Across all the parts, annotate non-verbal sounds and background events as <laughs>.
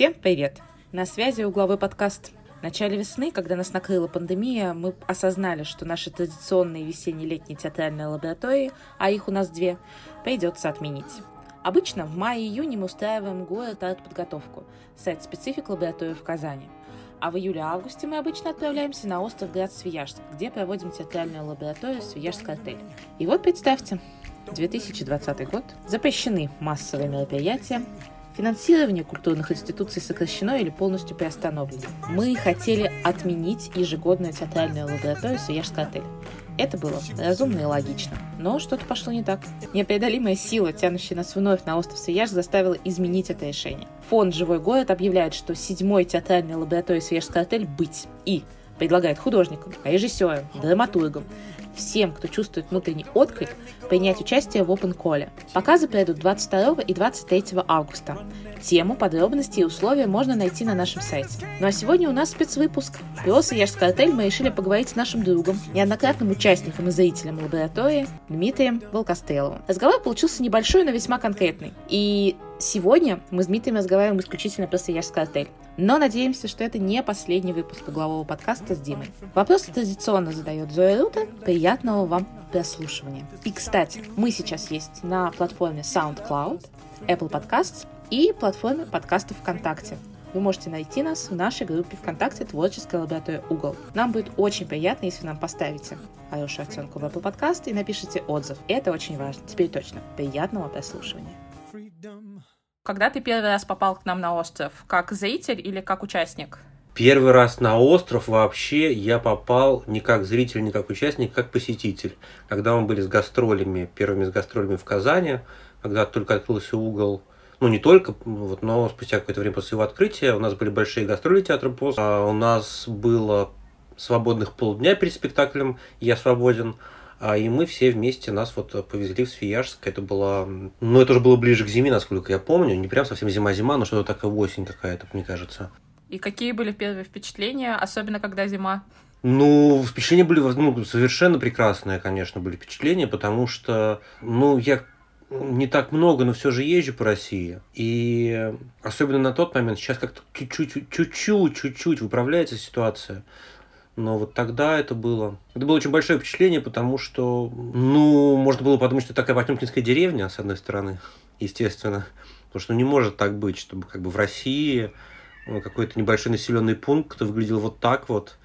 Всем привет! На связи угловой подкаст. В начале весны, когда нас накрыла пандемия, мы осознали, что наши традиционные весенне-летние театральные лаборатории, а их у нас две, придется отменить. Обычно в мае-июне мы устраиваем город арт-подготовку, сайт специфик лаборатории в Казани. А в июле-августе мы обычно отправляемся на остров Град Свияжск, где проводим театральную лабораторию Свияжск отель. И вот представьте, 2020 год, запрещены массовые мероприятия, Финансирование культурных институций сокращено или полностью приостановлено. Мы хотели отменить ежегодную театральную лабораторию Свияжский отель. Это было разумно и логично. Но что-то пошло не так. Непреодолимая сила, тянущая нас вновь на остров Свияж, заставила изменить это решение. Фонд «Живой город» объявляет, что седьмой театральной лаборатории Свияжский отель быть и предлагает художникам, режиссерам, драматургам, всем, кто чувствует внутренний отклик, принять участие в Open Call. Показы пройдут 22 и 23 августа. Тему, подробности и условия можно найти на нашем сайте. Ну а сегодня у нас спецвыпуск. Про Свияжский отель мы решили поговорить с нашим другом, неоднократным участником и зрителем лаборатории Дмитрием Волкостеловым. Разговор получился небольшой, но весьма конкретный. И сегодня мы с Дмитрием разговариваем исключительно про Свияжский отель. Но надеемся, что это не последний выпуск углового подкаста с Димой. Вопросы традиционно задает Зоя Рута. Приятного вам прослушивания. И, кстати, мы сейчас есть на платформе SoundCloud, Apple Podcasts и платформе подкастов ВКонтакте. Вы можете найти нас в нашей группе ВКонтакте «Творческая лаборатория Угол». Нам будет очень приятно, если нам поставите хорошую оценку в Apple Podcast и напишите отзыв. Это очень важно. Теперь точно. Приятного прослушивания. Когда ты первый раз попал к нам на остров? Как зритель или как участник? Первый раз на остров вообще я попал не как зритель, не как участник, как посетитель. Когда мы были с гастролями, первыми с гастролями в Казани, когда только открылся угол, ну не только, вот, но спустя какое-то время после его открытия у нас были большие гастроли театра ПОС, а у нас было свободных полдня перед спектаклем «Я свободен», и мы все вместе нас вот повезли в Свияжск. Это было, ну, это уже было ближе к зиме, насколько я помню. Не прям совсем зима-зима, но что-то такая осень какая-то, мне кажется. И какие были первые впечатления, особенно когда зима? Ну, впечатления были ну, совершенно прекрасные, конечно, были впечатления, потому что, ну, я не так много, но все же езжу по России. И особенно на тот момент, сейчас как-то чуть-чуть, чуть-чуть, чуть-чуть выправляется ситуация. Но вот тогда это было... Это было очень большое впечатление, потому что, ну, можно было подумать, что такая потемкинская деревня, с одной стороны, естественно. Потому что ну, не может так быть, чтобы как бы в России ну, какой-то небольшой населенный пункт выглядел вот так вот,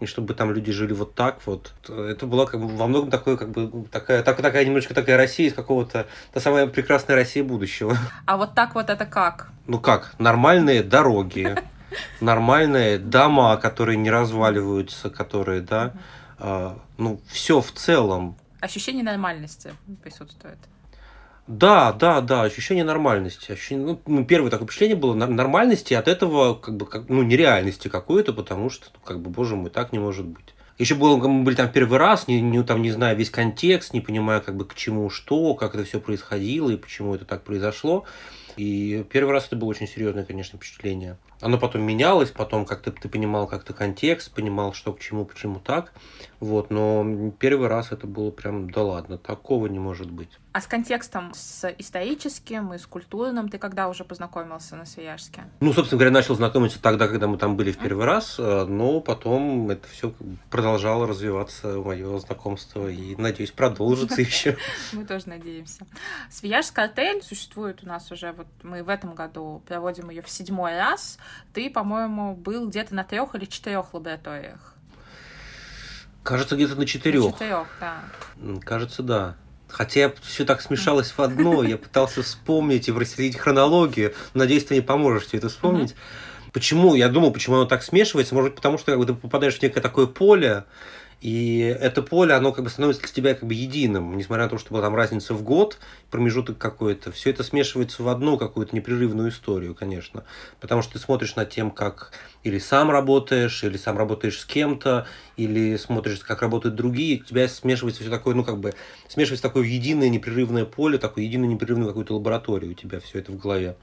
и чтобы там люди жили вот так вот. Это была как бы во многом такое, как бы такая, так, такая немножечко такая Россия из какого-то, та самая прекрасная Россия будущего. А вот так вот это как? Ну как, нормальные дороги, нормальные дома, которые не разваливаются, которые, да, а, ну, все в целом. Ощущение нормальности присутствует. Да, да, да, ощущение нормальности. Ощущение, ну, ну первое такое впечатление было нормальности, от этого как бы как, ну, нереальности какой-то, потому что, ну, как бы, боже мой, так не может быть. Еще было, мы были там первый раз, не, не, там, не знаю весь контекст, не понимая, как бы, к чему что, как это все происходило и почему это так произошло. И первый раз это было очень серьезное, конечно, впечатление. Оно потом менялось, потом как-то ты понимал как-то контекст, понимал, что к чему, почему так. Вот, но первый раз это было прям, да ладно, такого не может быть. А с контекстом, с историческим и с культурным ты когда уже познакомился на Свияжске? Ну, собственно говоря, начал знакомиться тогда, когда мы там были в первый раз, э, но потом это все продолжало развиваться, мое знакомство, и, надеюсь, продолжится <laughs> еще. Мы тоже надеемся. Свияжский отель существует у нас уже, вот мы в этом году проводим ее в седьмой раз. Ты, по-моему, был где-то на трех или четырех лабораториях. Кажется, где-то на четырех. На четырех, да. Кажется, да. Хотя все так смешалось в одно, я пытался вспомнить и проследить хронологию. Надеюсь, ты мне поможешь все это вспомнить. Почему? Я думал, почему оно так смешивается. Может быть, потому что как бы, ты попадаешь в некое такое поле, и это поле, оно как бы становится для тебя как бы единым, несмотря на то, что была там разница в год, промежуток какой-то, все это смешивается в одну какую-то непрерывную историю, конечно. Потому что ты смотришь над тем, как или сам работаешь, или сам работаешь с кем-то, или смотришь, как работают другие, у тебя смешивается все такое, ну как бы, смешивается такое единое непрерывное поле, такое единое непрерывную какую-то лабораторию у тебя все это в голове.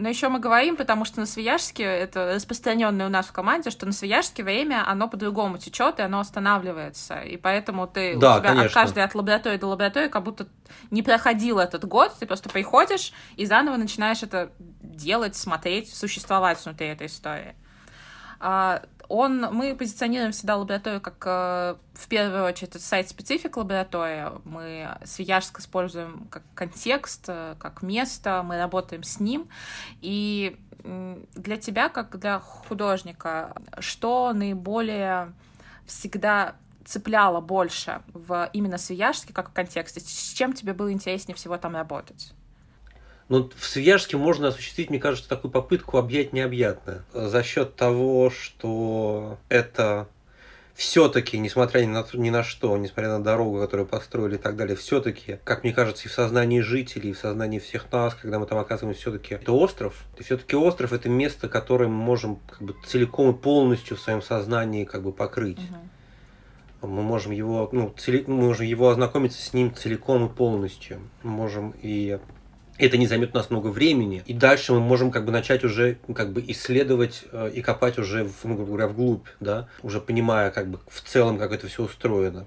Но еще мы говорим, потому что на Свияжске, это распространенное у нас в команде, что на Свияжске время, оно по-другому течет, и оно останавливается. И поэтому ты да, у тебя конечно. от каждой от лаборатории до лаборатории как будто не проходил этот год, ты просто приходишь и заново начинаешь это делать, смотреть, существовать внутри этой истории. Он, мы позиционируем всегда лабораторию как, э, в первую очередь, это сайт-специфик лаборатория. Мы Свияжск используем как контекст, э, как место, мы работаем с ним. И для тебя, как для художника, что наиболее всегда цепляло больше в именно Свияжске, как в контексте? С чем тебе было интереснее всего там работать? Ну, в Свияжске можно осуществить, мне кажется, такую попытку объять необъятное. За счет того, что это все-таки, несмотря ни на, ни на что, несмотря на дорогу, которую построили и так далее, все-таки, как мне кажется, и в сознании жителей, и в сознании всех нас, когда мы там оказываемся, все-таки это остров. И все-таки остров это место, которое мы можем как бы целиком и полностью в своем сознании как бы покрыть. Угу. Мы можем его, ну, цели, мы можем его ознакомиться с ним целиком и полностью. Мы можем и это не займет у нас много времени. И дальше мы можем как бы начать уже как бы исследовать э, и копать уже, ну, грубо говоря, вглубь, да, уже понимая как бы в целом, как это все устроено.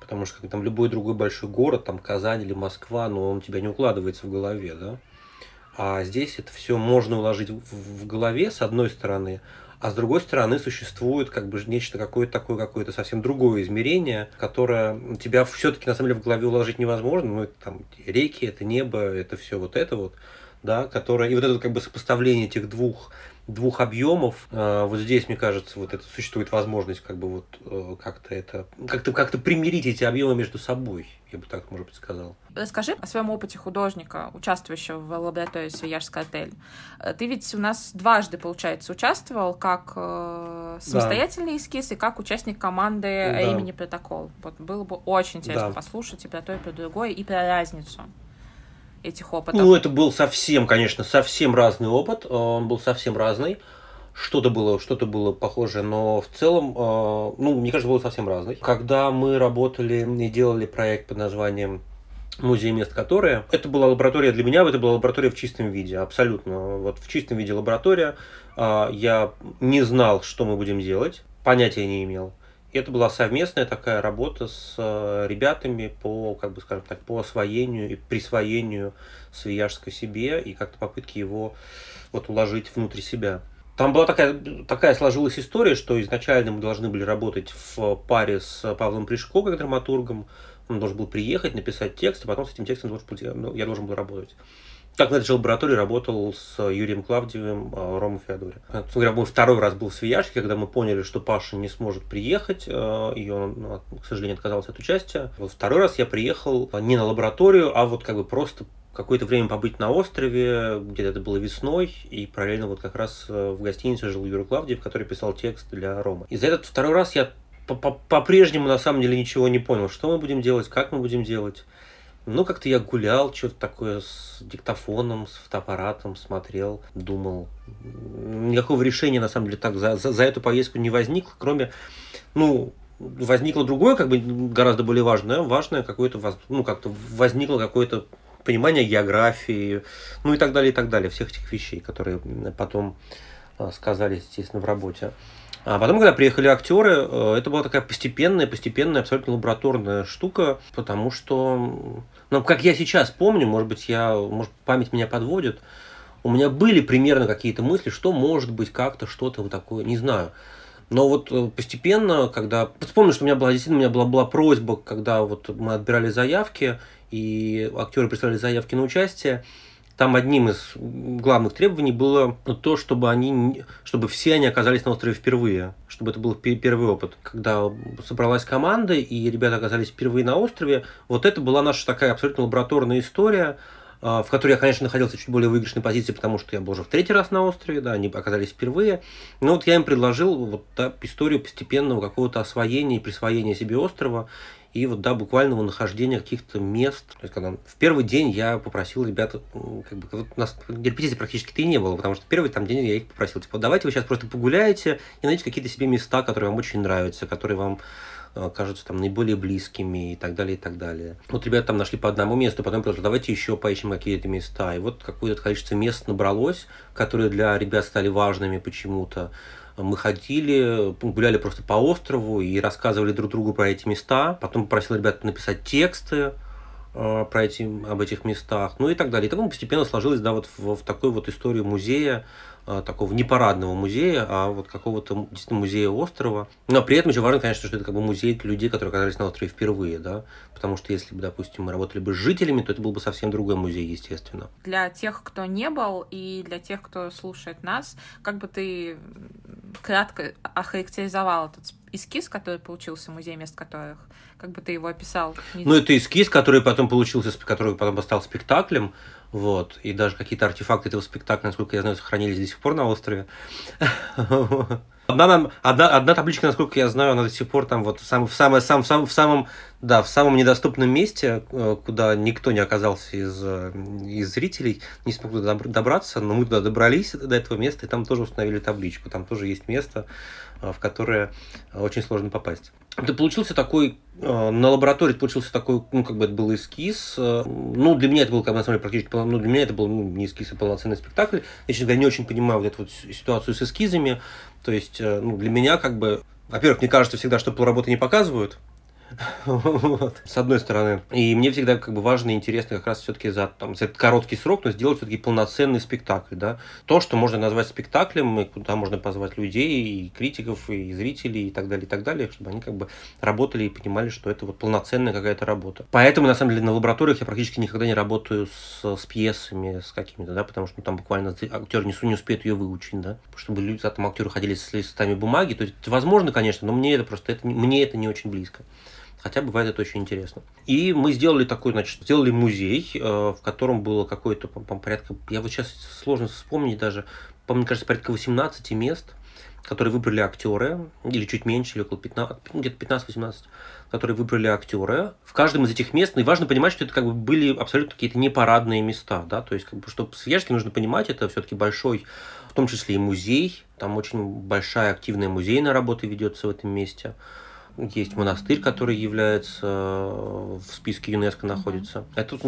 Потому что как, там любой другой большой город, там Казань или Москва, но он у тебя не укладывается в голове, да. А здесь это все можно уложить в, в голове, с одной стороны, а с другой стороны существует как бы нечто какое-то такое, какое-то совсем другое измерение, которое тебя все-таки на самом деле в голове уложить невозможно. Ну, это там реки, это небо, это все вот это вот, да, которое... И вот это как бы сопоставление этих двух двух объемов. А, вот здесь, мне кажется, вот это существует возможность как бы вот э, как-то это как-то как-то примирить эти объемы между собой, я бы так, может быть, сказал. Расскажи о своем опыте художника, участвующего в лаборатории «Свияжский отель». Э, ты ведь у нас дважды, получается, участвовал как э, самостоятельный да. эскиз и как участник команды да. имени «Протокол». Вот было бы очень интересно да. послушать и про то, и про другое, и про разницу этих опытов? Ну, это был совсем, конечно, совсем разный опыт. Э, он был совсем разный. Что-то было, что-то было похоже, но в целом, э, ну, мне кажется, было совсем разный. Когда мы работали и делали проект под названием музей мест, которые. Это была лаборатория для меня, это была лаборатория в чистом виде, абсолютно. Вот в чистом виде лаборатория. Э, я не знал, что мы будем делать, понятия не имел это была совместная такая работа с э, ребятами по, как бы скажем так, по освоению и присвоению Свияжска себе и как-то попытки его вот уложить внутрь себя. Там была такая, такая сложилась история, что изначально мы должны были работать в паре с Павлом Пришко, как драматургом. Он должен был приехать, написать текст, а потом с этим текстом ну, я должен был работать. Так на этой лаборатории работал с Юрием Клавдиевым, а, Ромой Феодоре. Говоря, мой второй раз был в Свияжске, когда мы поняли, что Паша не сможет приехать, а, и он, к сожалению, отказался от участия. Вот второй раз я приехал не на лабораторию, а вот как бы просто какое-то время побыть на острове, где-то это было весной, и параллельно вот как раз э, в гостинице жил Юрий Клавдиев, который писал текст для Ромы. И за этот второй раз я по-прежнему на самом деле ничего не понял, что мы будем делать, как мы будем делать. Ну, как-то я гулял, что-то такое с диктофоном, с фотоаппаратом, смотрел, думал. Никакого решения, на самом деле, так за, за, за эту поездку не возникло, кроме, ну, возникло другое, как бы гораздо более важное, важное какое-то, ну, как-то возникло какое-то понимание географии, ну и так далее, и так далее, всех этих вещей, которые потом а, сказались, естественно, в работе. А потом, когда приехали актеры, э, это была такая постепенная, постепенная, абсолютно лабораторная штука, потому что, ну, как я сейчас помню, может быть, я, может, память меня подводит, у меня были примерно какие-то мысли, что может быть как-то что-то вот такое, не знаю. Но вот э, постепенно, когда... Вспомню, что у меня была действительно у меня была, была просьба, когда вот мы отбирали заявки, и актеры прислали заявки на участие, там одним из главных требований было то, чтобы они, чтобы все они оказались на острове впервые, чтобы это был первый опыт. Когда собралась команда и ребята оказались впервые на острове, вот это была наша такая абсолютно лабораторная история, а, в которой я, конечно, находился в чуть более выигрышной позиции, потому что я был уже в третий раз на острове, да, они оказались впервые. Но вот я им предложил вот да, историю постепенного какого-то освоения и присвоения себе острова и вот, да, буквального нахождения каких-то мест. То есть, когда в первый день я попросил ребят, как бы, вот у нас репетиции практически и не было, потому что первый там день я их попросил, типа, давайте вы сейчас просто погуляете и найдите какие-то себе места, которые вам очень нравятся, которые вам э, кажутся там наиболее близкими и так далее, и так далее. Вот ребята там нашли по одному месту, потом просто давайте еще поищем какие-то места. И вот какое-то количество мест набралось, которые для ребят стали важными почему-то мы ходили, гуляли просто по острову и рассказывали друг другу про эти места. Потом попросил ребят написать тексты э, про эти, об этих местах, ну и так далее. И так он постепенно сложилось, да, вот в, в такую вот историю музея, а, такого не парадного музея, а вот какого-то действительно музея острова. Но при этом еще важно, конечно, что это как бы музей людей, которые оказались на острове впервые, да, потому что если бы, допустим, мы работали бы с жителями, то это был бы совсем другой музей, естественно. Для тех, кто не был, и для тех, кто слушает нас, как бы ты кратко охарактеризовал этот эскиз, который получился, музей мест которых, как бы ты его описал? Ну, это эскиз, который потом получился, который потом стал спектаклем, вот. И даже какие-то артефакты этого спектакля, насколько я знаю, сохранились до сих пор на острове. <laughs> Одна, нам, одна, одна табличка, насколько я знаю, она до сих пор там вот в, сам, в, самое, сам, сам, в самом да, в самом недоступном месте, э, куда никто не оказался из, э, из зрителей, не смог туда добраться, но мы туда добрались до этого места, и там тоже установили табличку. Там тоже есть место, в которое очень сложно попасть. Это получился такой, на лаборатории получился такой, ну, как бы это был эскиз. Ну, для меня это был, как бы, на самом деле, практически, ну, для меня это был ну, не эскиз, а полноценный спектакль. Я, честно говоря, не очень понимаю вот эту вот ситуацию с эскизами. То есть, ну, для меня, как бы, во-первых, мне кажется всегда, что полработы не показывают, вот. С одной стороны. И мне всегда как бы важно и интересно как раз все-таки за, там, за этот короткий срок, но сделать все-таки полноценный спектакль. Да? То, что можно назвать спектаклем, и куда можно позвать людей, и критиков, и зрителей, и так далее, и так далее, чтобы они как бы работали и понимали, что это вот полноценная какая-то работа. Поэтому, на самом деле, на лабораториях я практически никогда не работаю с, с пьесами, с какими-то, да, потому что ну, там буквально актер не, не успеет ее выучить, да, чтобы люди, там актеры ходили с листами бумаги, то есть возможно, конечно, но мне это просто, это, мне это не очень близко. Хотя бывает это очень интересно. И мы сделали такой, значит, сделали музей, э, в котором было какое-то, по порядка, я вот сейчас сложно вспомнить даже, по мне кажется, порядка 18 мест, которые выбрали актеры, или чуть меньше, или около 15, ну, где-то 15-18, которые выбрали актеры. В каждом из этих мест, ну, и важно понимать, что это как бы были абсолютно какие-то непарадные места, да, то есть, как бы, чтобы свежки нужно понимать, это все-таки большой, в том числе и музей, там очень большая активная музейная работа ведется в этом месте. Есть монастырь, который является э, в списке ЮНЕСКО находится. Это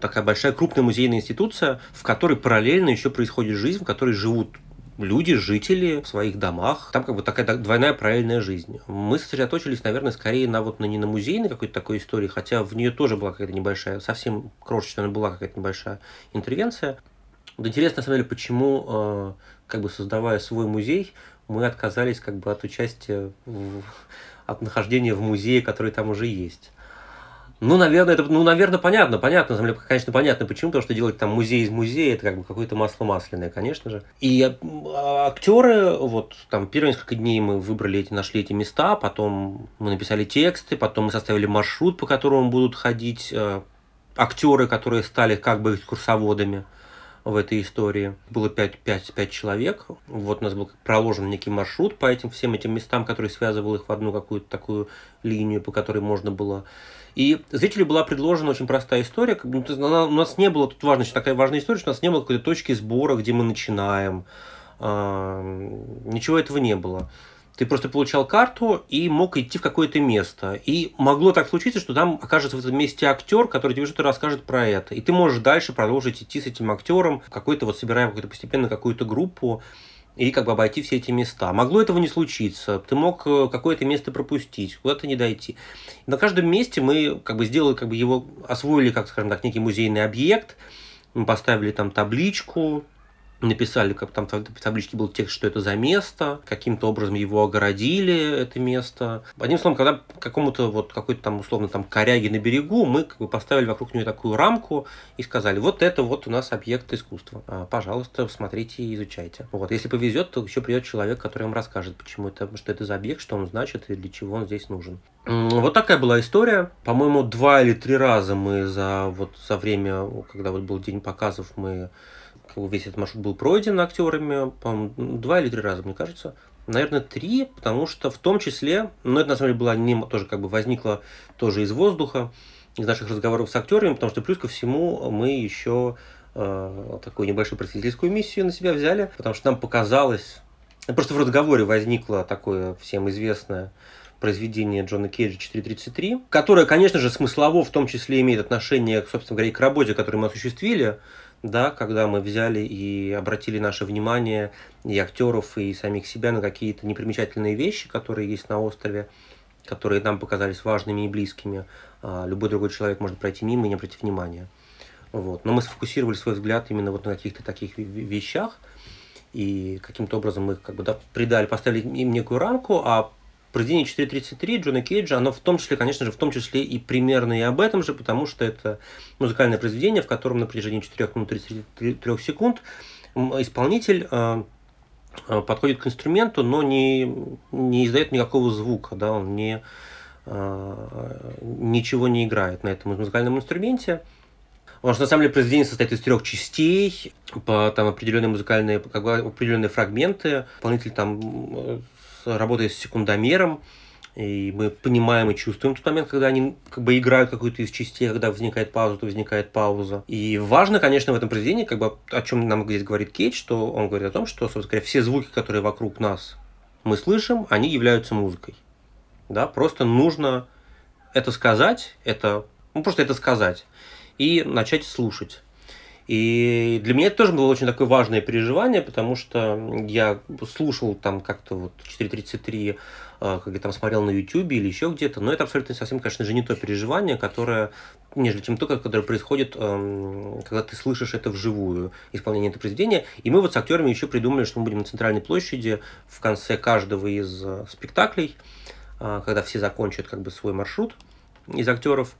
такая большая крупная музейная институция, в которой параллельно еще происходит жизнь, в которой живут люди, жители в своих домах. Там как бы такая двойная параллельная жизнь. Мы сосредоточились, наверное, скорее на вот на не на музейной какой-то такой истории, хотя в нее тоже была какая-то небольшая, совсем крошечная, была какая-то небольшая интервенция. Вот интересно, на самом деле, почему, э, как бы создавая свой музей, мы отказались как бы от участия в от нахождения в музее, который там уже есть. Ну, наверное, это, ну, наверное, понятно, понятно, на деле, конечно, понятно, почему, потому что делать там музей из музея, это как бы какое-то масло масляное, конечно же. И а, актеры, вот там первые несколько дней мы выбрали эти, нашли эти места, потом мы написали тексты, потом мы составили маршрут, по которому будут ходить э, актеры, которые стали как бы экскурсоводами в этой истории. Было 5, 5, 5 человек. Вот у нас был проложен некий маршрут по этим всем этим местам, который связывал их в одну какую-то такую линию, по которой можно было и зрителю была предложена очень простая история. Ну, у нас не было, тут важно, такая важная история, что у нас не было какой-то точки сбора, где мы начинаем. А, ничего этого не было. Ты просто получал карту и мог идти в какое-то место. И могло так случиться, что там окажется в этом месте актер, который тебе что-то расскажет про это. И ты можешь дальше продолжить идти с этим актером, какой-то вот собираем какую-то постепенно какую-то группу и как бы обойти все эти места. Могло этого не случиться. Ты мог э, какое-то место пропустить, куда-то не дойти. На каждом месте мы как бы сделали, как бы его освоили, как скажем так, некий музейный объект. Мы поставили там табличку, написали, как там в табличке был текст, что это за место, каким-то образом его огородили, это место. Одним словом, когда какому-то вот какой-то там условно там коряги на берегу, мы как бы поставили вокруг нее такую рамку и сказали, вот это вот у нас объект искусства. А, пожалуйста, смотрите и изучайте. Вот, если повезет, то еще придет человек, который вам расскажет, почему это, что это за объект, что он значит и для чего он здесь нужен. Вот такая была история. По-моему, два или три раза мы за вот за время, когда вот был день показов, мы весь этот маршрут был пройден актерами, по два или три раза, мне кажется. Наверное, три, потому что в том числе, ну, это на самом деле было не, тоже как бы возникло тоже из воздуха, из наших разговоров с актерами, потому что плюс ко всему мы еще э, такую небольшую просветительскую миссию на себя взяли, потому что нам показалось, просто в разговоре возникло такое всем известное произведение Джона Кейджа 4.33, которое, конечно же, смыслово в том числе имеет отношение, собственно говоря, и к работе, которую мы осуществили, да, когда мы взяли и обратили наше внимание и актеров, и самих себя на какие-то непримечательные вещи, которые есть на острове. которые нам показались важными и близкими. А любой другой человек может пройти мимо и не обратить внимания. Вот. Но мы сфокусировали свой взгляд именно вот на каких-то таких вещах, и каким-то образом мы как бы да, придали, поставили им некую рамку, а произведение 4.33 Джона Кейджа, оно в том числе, конечно же, в том числе и примерно и об этом же, потому что это музыкальное произведение, в котором на протяжении 4 минут 33 секунд исполнитель э, э, подходит к инструменту, но не, не издает никакого звука, да, он не, э, ничего не играет на этом музыкальном инструменте. Потому что на самом деле произведение состоит из трех частей, по, там определенные музыкальные, как бы, определенные фрагменты. Исполнитель там работает с секундомером, и мы понимаем и чувствуем тот момент, когда они как бы играют какую-то из частей, когда возникает пауза, то возникает пауза. И важно, конечно, в этом произведении, как бы, о чем нам здесь говорит Кейдж, что он говорит о том, что, собственно говоря, все звуки, которые вокруг нас мы слышим, они являются музыкой. Да, просто нужно это сказать, это, ну, просто это сказать и начать слушать. И для меня это тоже было очень такое важное переживание, потому что я слушал там как-то вот 4.33, э, как я там смотрел на YouTube или еще где-то, но это абсолютно совсем, конечно же, не то переживание, которое, нежели чем то, которое происходит, эм, когда ты слышишь это вживую, исполнение этого произведения. И мы вот с актерами еще придумали, что мы будем на центральной площади в конце каждого из э, спектаклей, э, когда все закончат как бы свой маршрут из актеров,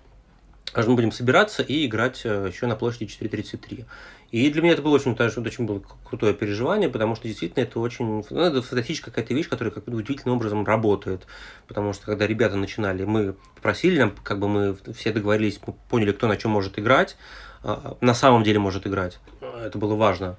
мы будем собираться и играть э, еще на площади 4.33. И для меня это было очень, тоже, очень было крутое переживание, потому что действительно это очень ну, это фантастическая какая-то вещь, которая как удивительным образом работает. Потому что когда ребята начинали, мы попросили, нам, как бы мы все договорились, мы поняли, кто на чем может играть, а, на самом деле может играть. Это было важно.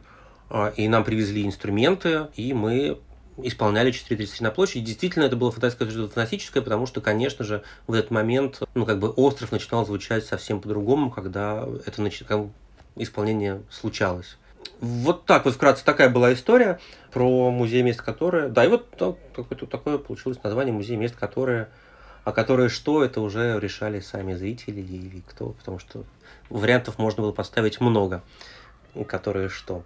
А, и нам привезли инструменты, и мы исполняли 4.33 на площади. Действительно, это было фантастическое, потому что, конечно же, в этот момент, ну, как бы остров начинал звучать совсем по-другому, когда это нач... исполнение случалось. Вот так вот вкратце такая была история про музей мест, которые... Да, и вот какое-то такое получилось название музей мест, которые... А которые что, это уже решали сами зрители или кто, потому что вариантов можно было поставить много, которые что.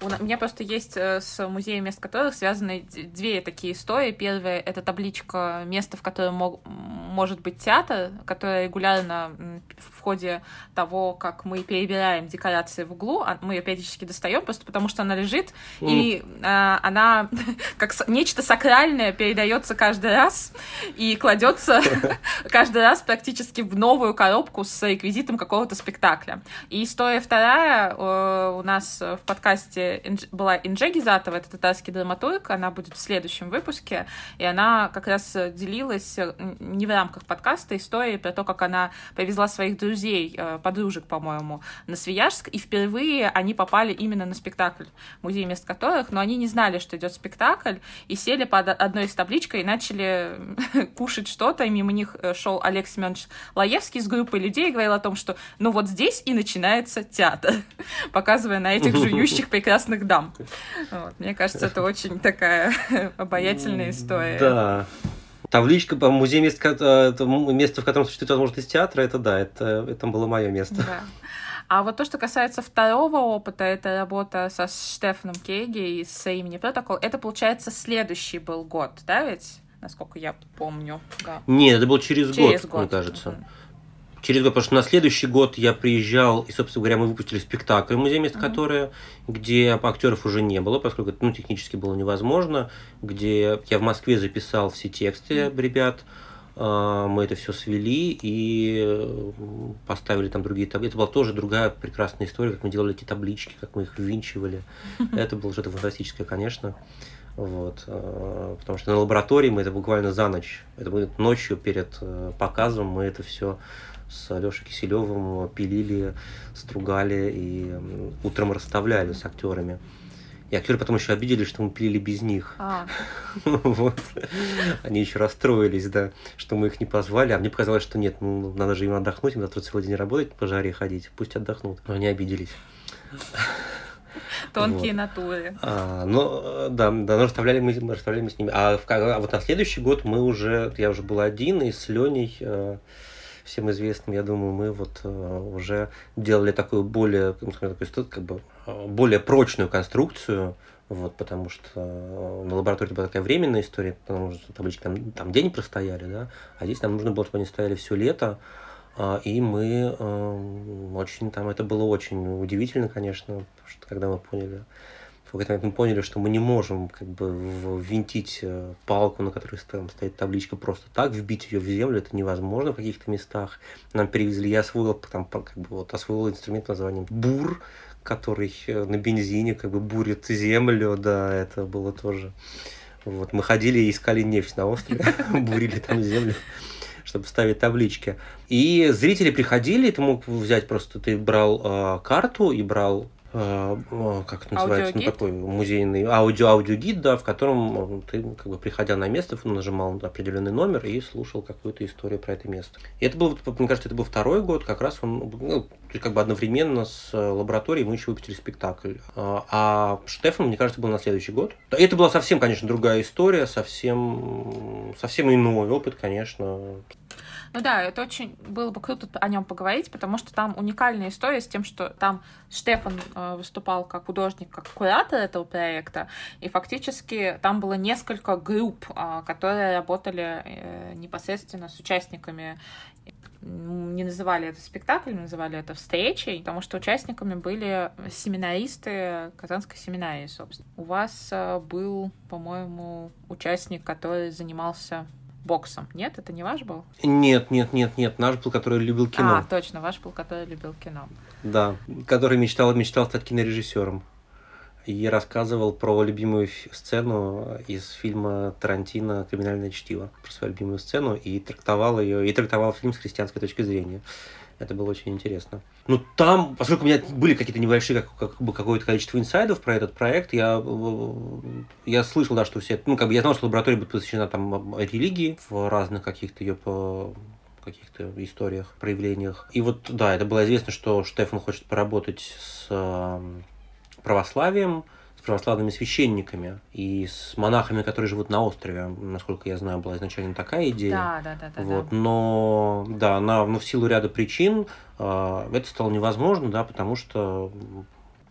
У меня просто есть э, с музеем мест которых связаны две такие истории. Первая — это табличка места, в котором мог, может быть театр, которая регулярно в ходе того, как мы перебираем декорации в углу, а мы ее периодически достаем, просто потому что она лежит, mm. и а, она <laughs> как нечто сакральное передается каждый раз и кладется <laughs> каждый раз практически в новую коробку с реквизитом какого-то спектакля. И история вторая э, у нас в подкасте была Инже Гизатова, это татарский драматург, она будет в следующем выпуске, и она как раз делилась э, не в рамках подкаста историей про то, как она повезла своих друзей, э, подружек, по-моему, на Свияжск, и впервые они попали именно на спектакль «Музей мест которых», но они не знали, что идет спектакль, и сели под одной из табличкой и начали <laughs> кушать что-то, и мимо них э, шел Олег Семенович Лаевский с группой людей и говорил о том, что ну вот здесь и начинается театр, <laughs> показывая на этих <laughs> жующих прекрасных дам. Вот. Мне кажется, это очень такая <laughs> обаятельная история. Да. Табличка по музей мест, э, место, в котором существует возможность театра, это да, это, это было мое место. Да. А вот то, что касается второго опыта, это работа со Штефаном Кейги и с именем протокол, это, получается, следующий был год, да, ведь? Насколько я помню. Да. Нет, это был через, через год, год, мне кажется. Угу через год, потому что на следующий год я приезжал, и, собственно говоря, мы выпустили спектакль «Музей мест, mm-hmm. которые», где актеров уже не было, поскольку это ну, технически было невозможно, где я в Москве записал все тексты mm-hmm. ребят, а, мы это все свели и поставили там другие таблички. Это была тоже другая прекрасная история, как мы делали эти таблички, как мы их ввинчивали. <laughs> Это было что-то фантастическое, конечно. Вот, а, потому что на лаборатории мы это буквально за ночь, это будет ночью перед э, показом, мы это все с Алешей Киселевым пилили, стругали и утром расставляли с актерами. И актеры потом еще обиделись, что мы пилили без них. А. <laughs> вот. Они еще расстроились, да, что мы их не позвали. А мне показалось, что нет, ну, надо же им отдохнуть, им завтра целый день работать, по жаре ходить. Пусть отдохнут. Но они обиделись. Тонкие вот. натуры. А, ну, да, да, но расставляли мы, мы расставляли мы с ними. А, в, а вот на следующий год мы уже, я уже был один, и с Леней э, всем известным, я думаю, мы вот э, уже делали такую более, ну, такой, как бы, э, более прочную конструкцию вот, потому что на лаборатории была такая временная история, потому что таблички там, там день простояли, да, а здесь нам нужно было, чтобы они стояли все лето, а, и мы э, очень там, это было очень удивительно, конечно, что когда мы поняли, в какой-то мы поняли, что мы не можем как бы ввинтить э, палку, на которой там стоит табличка, просто так, вбить ее в землю, это невозможно в каких-то местах. Нам перевезли, я освоил, там, как бы вот освоил инструмент названием бур, который э, на бензине как бы бурит землю, да, это было тоже. Вот, мы ходили и искали нефть на острове, <laughs> бурили там землю чтобы ставить таблички. И зрители приходили, ты мог взять просто, ты брал э, карту и брал как это называется, ну, такой музейный аудио аудиогид, да, в котором ты, как бы, приходя на место, нажимал определенный номер и слушал какую-то историю про это место. И это был, мне кажется, это был второй год, как раз он, ну, как бы одновременно с э, лабораторией мы еще выпустили спектакль. А Штефан, мне кажется, был на следующий год. Это была совсем, конечно, другая история, совсем, совсем иной опыт, конечно. Ну да, это очень было бы круто о нем поговорить, потому что там уникальная история с тем, что там Штефан э, выступал как художник, как куратор этого проекта, и фактически там было несколько групп, э, которые работали э, непосредственно с участниками не называли это спектаклем, называли это встречей, потому что участниками были семинаристы Казанской семинарии, собственно. У вас был, по-моему, участник, который занимался боксом. Нет, это не ваш был? Нет, нет, нет, нет. Наш был, который любил кино. А, точно, ваш был, который любил кино. Да, который мечтал, мечтал стать кинорежиссером. И рассказывал про любимую сцену из фильма Тарантино «Криминальное чтиво». Про свою любимую сцену и трактовал ее, и трактовал фильм с христианской точки зрения. Это было очень интересно. Ну, там, поскольку у меня были какие-то небольшие, как, как бы какое-то количество инсайдов про этот проект, я, я слышал, да, что все, ну, как бы я знал, что лаборатория будет посвящена там религии в разных каких-то ее каких-то историях, проявлениях. И вот, да, это было известно, что Штефан хочет поработать с православием, православными священниками и с монахами, которые живут на острове. Насколько я знаю, была изначально такая идея. Да, да, да. да вот, да. Но да, на, но в силу ряда причин э, это стало невозможно, да, потому что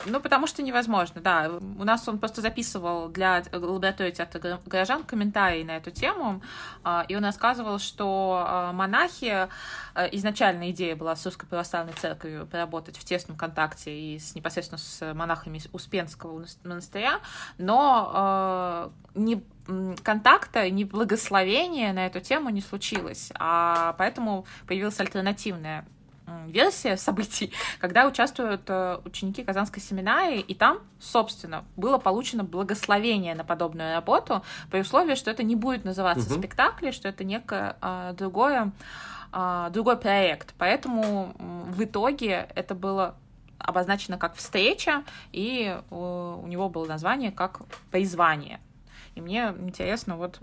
ну, потому что невозможно, да. У нас он просто записывал для лаборатории театра горожан комментарии на эту тему, а, и он рассказывал, что а, монахи, а, изначально идея была с Русской Православной Церковью поработать в тесном контакте и с, непосредственно с монахами Успенского монастыря, но не контакта, ни благословения на эту тему не случилось, а поэтому появилась альтернативная версия событий, <laughs> когда участвуют э, ученики Казанской семинарии, и там, собственно, было получено благословение на подобную работу, при условии, что это не будет называться угу. спектаклем, что это некое а, другое, а, другой проект. Поэтому в итоге это было обозначено как встреча, и у него было название как призвание. И мне интересно вот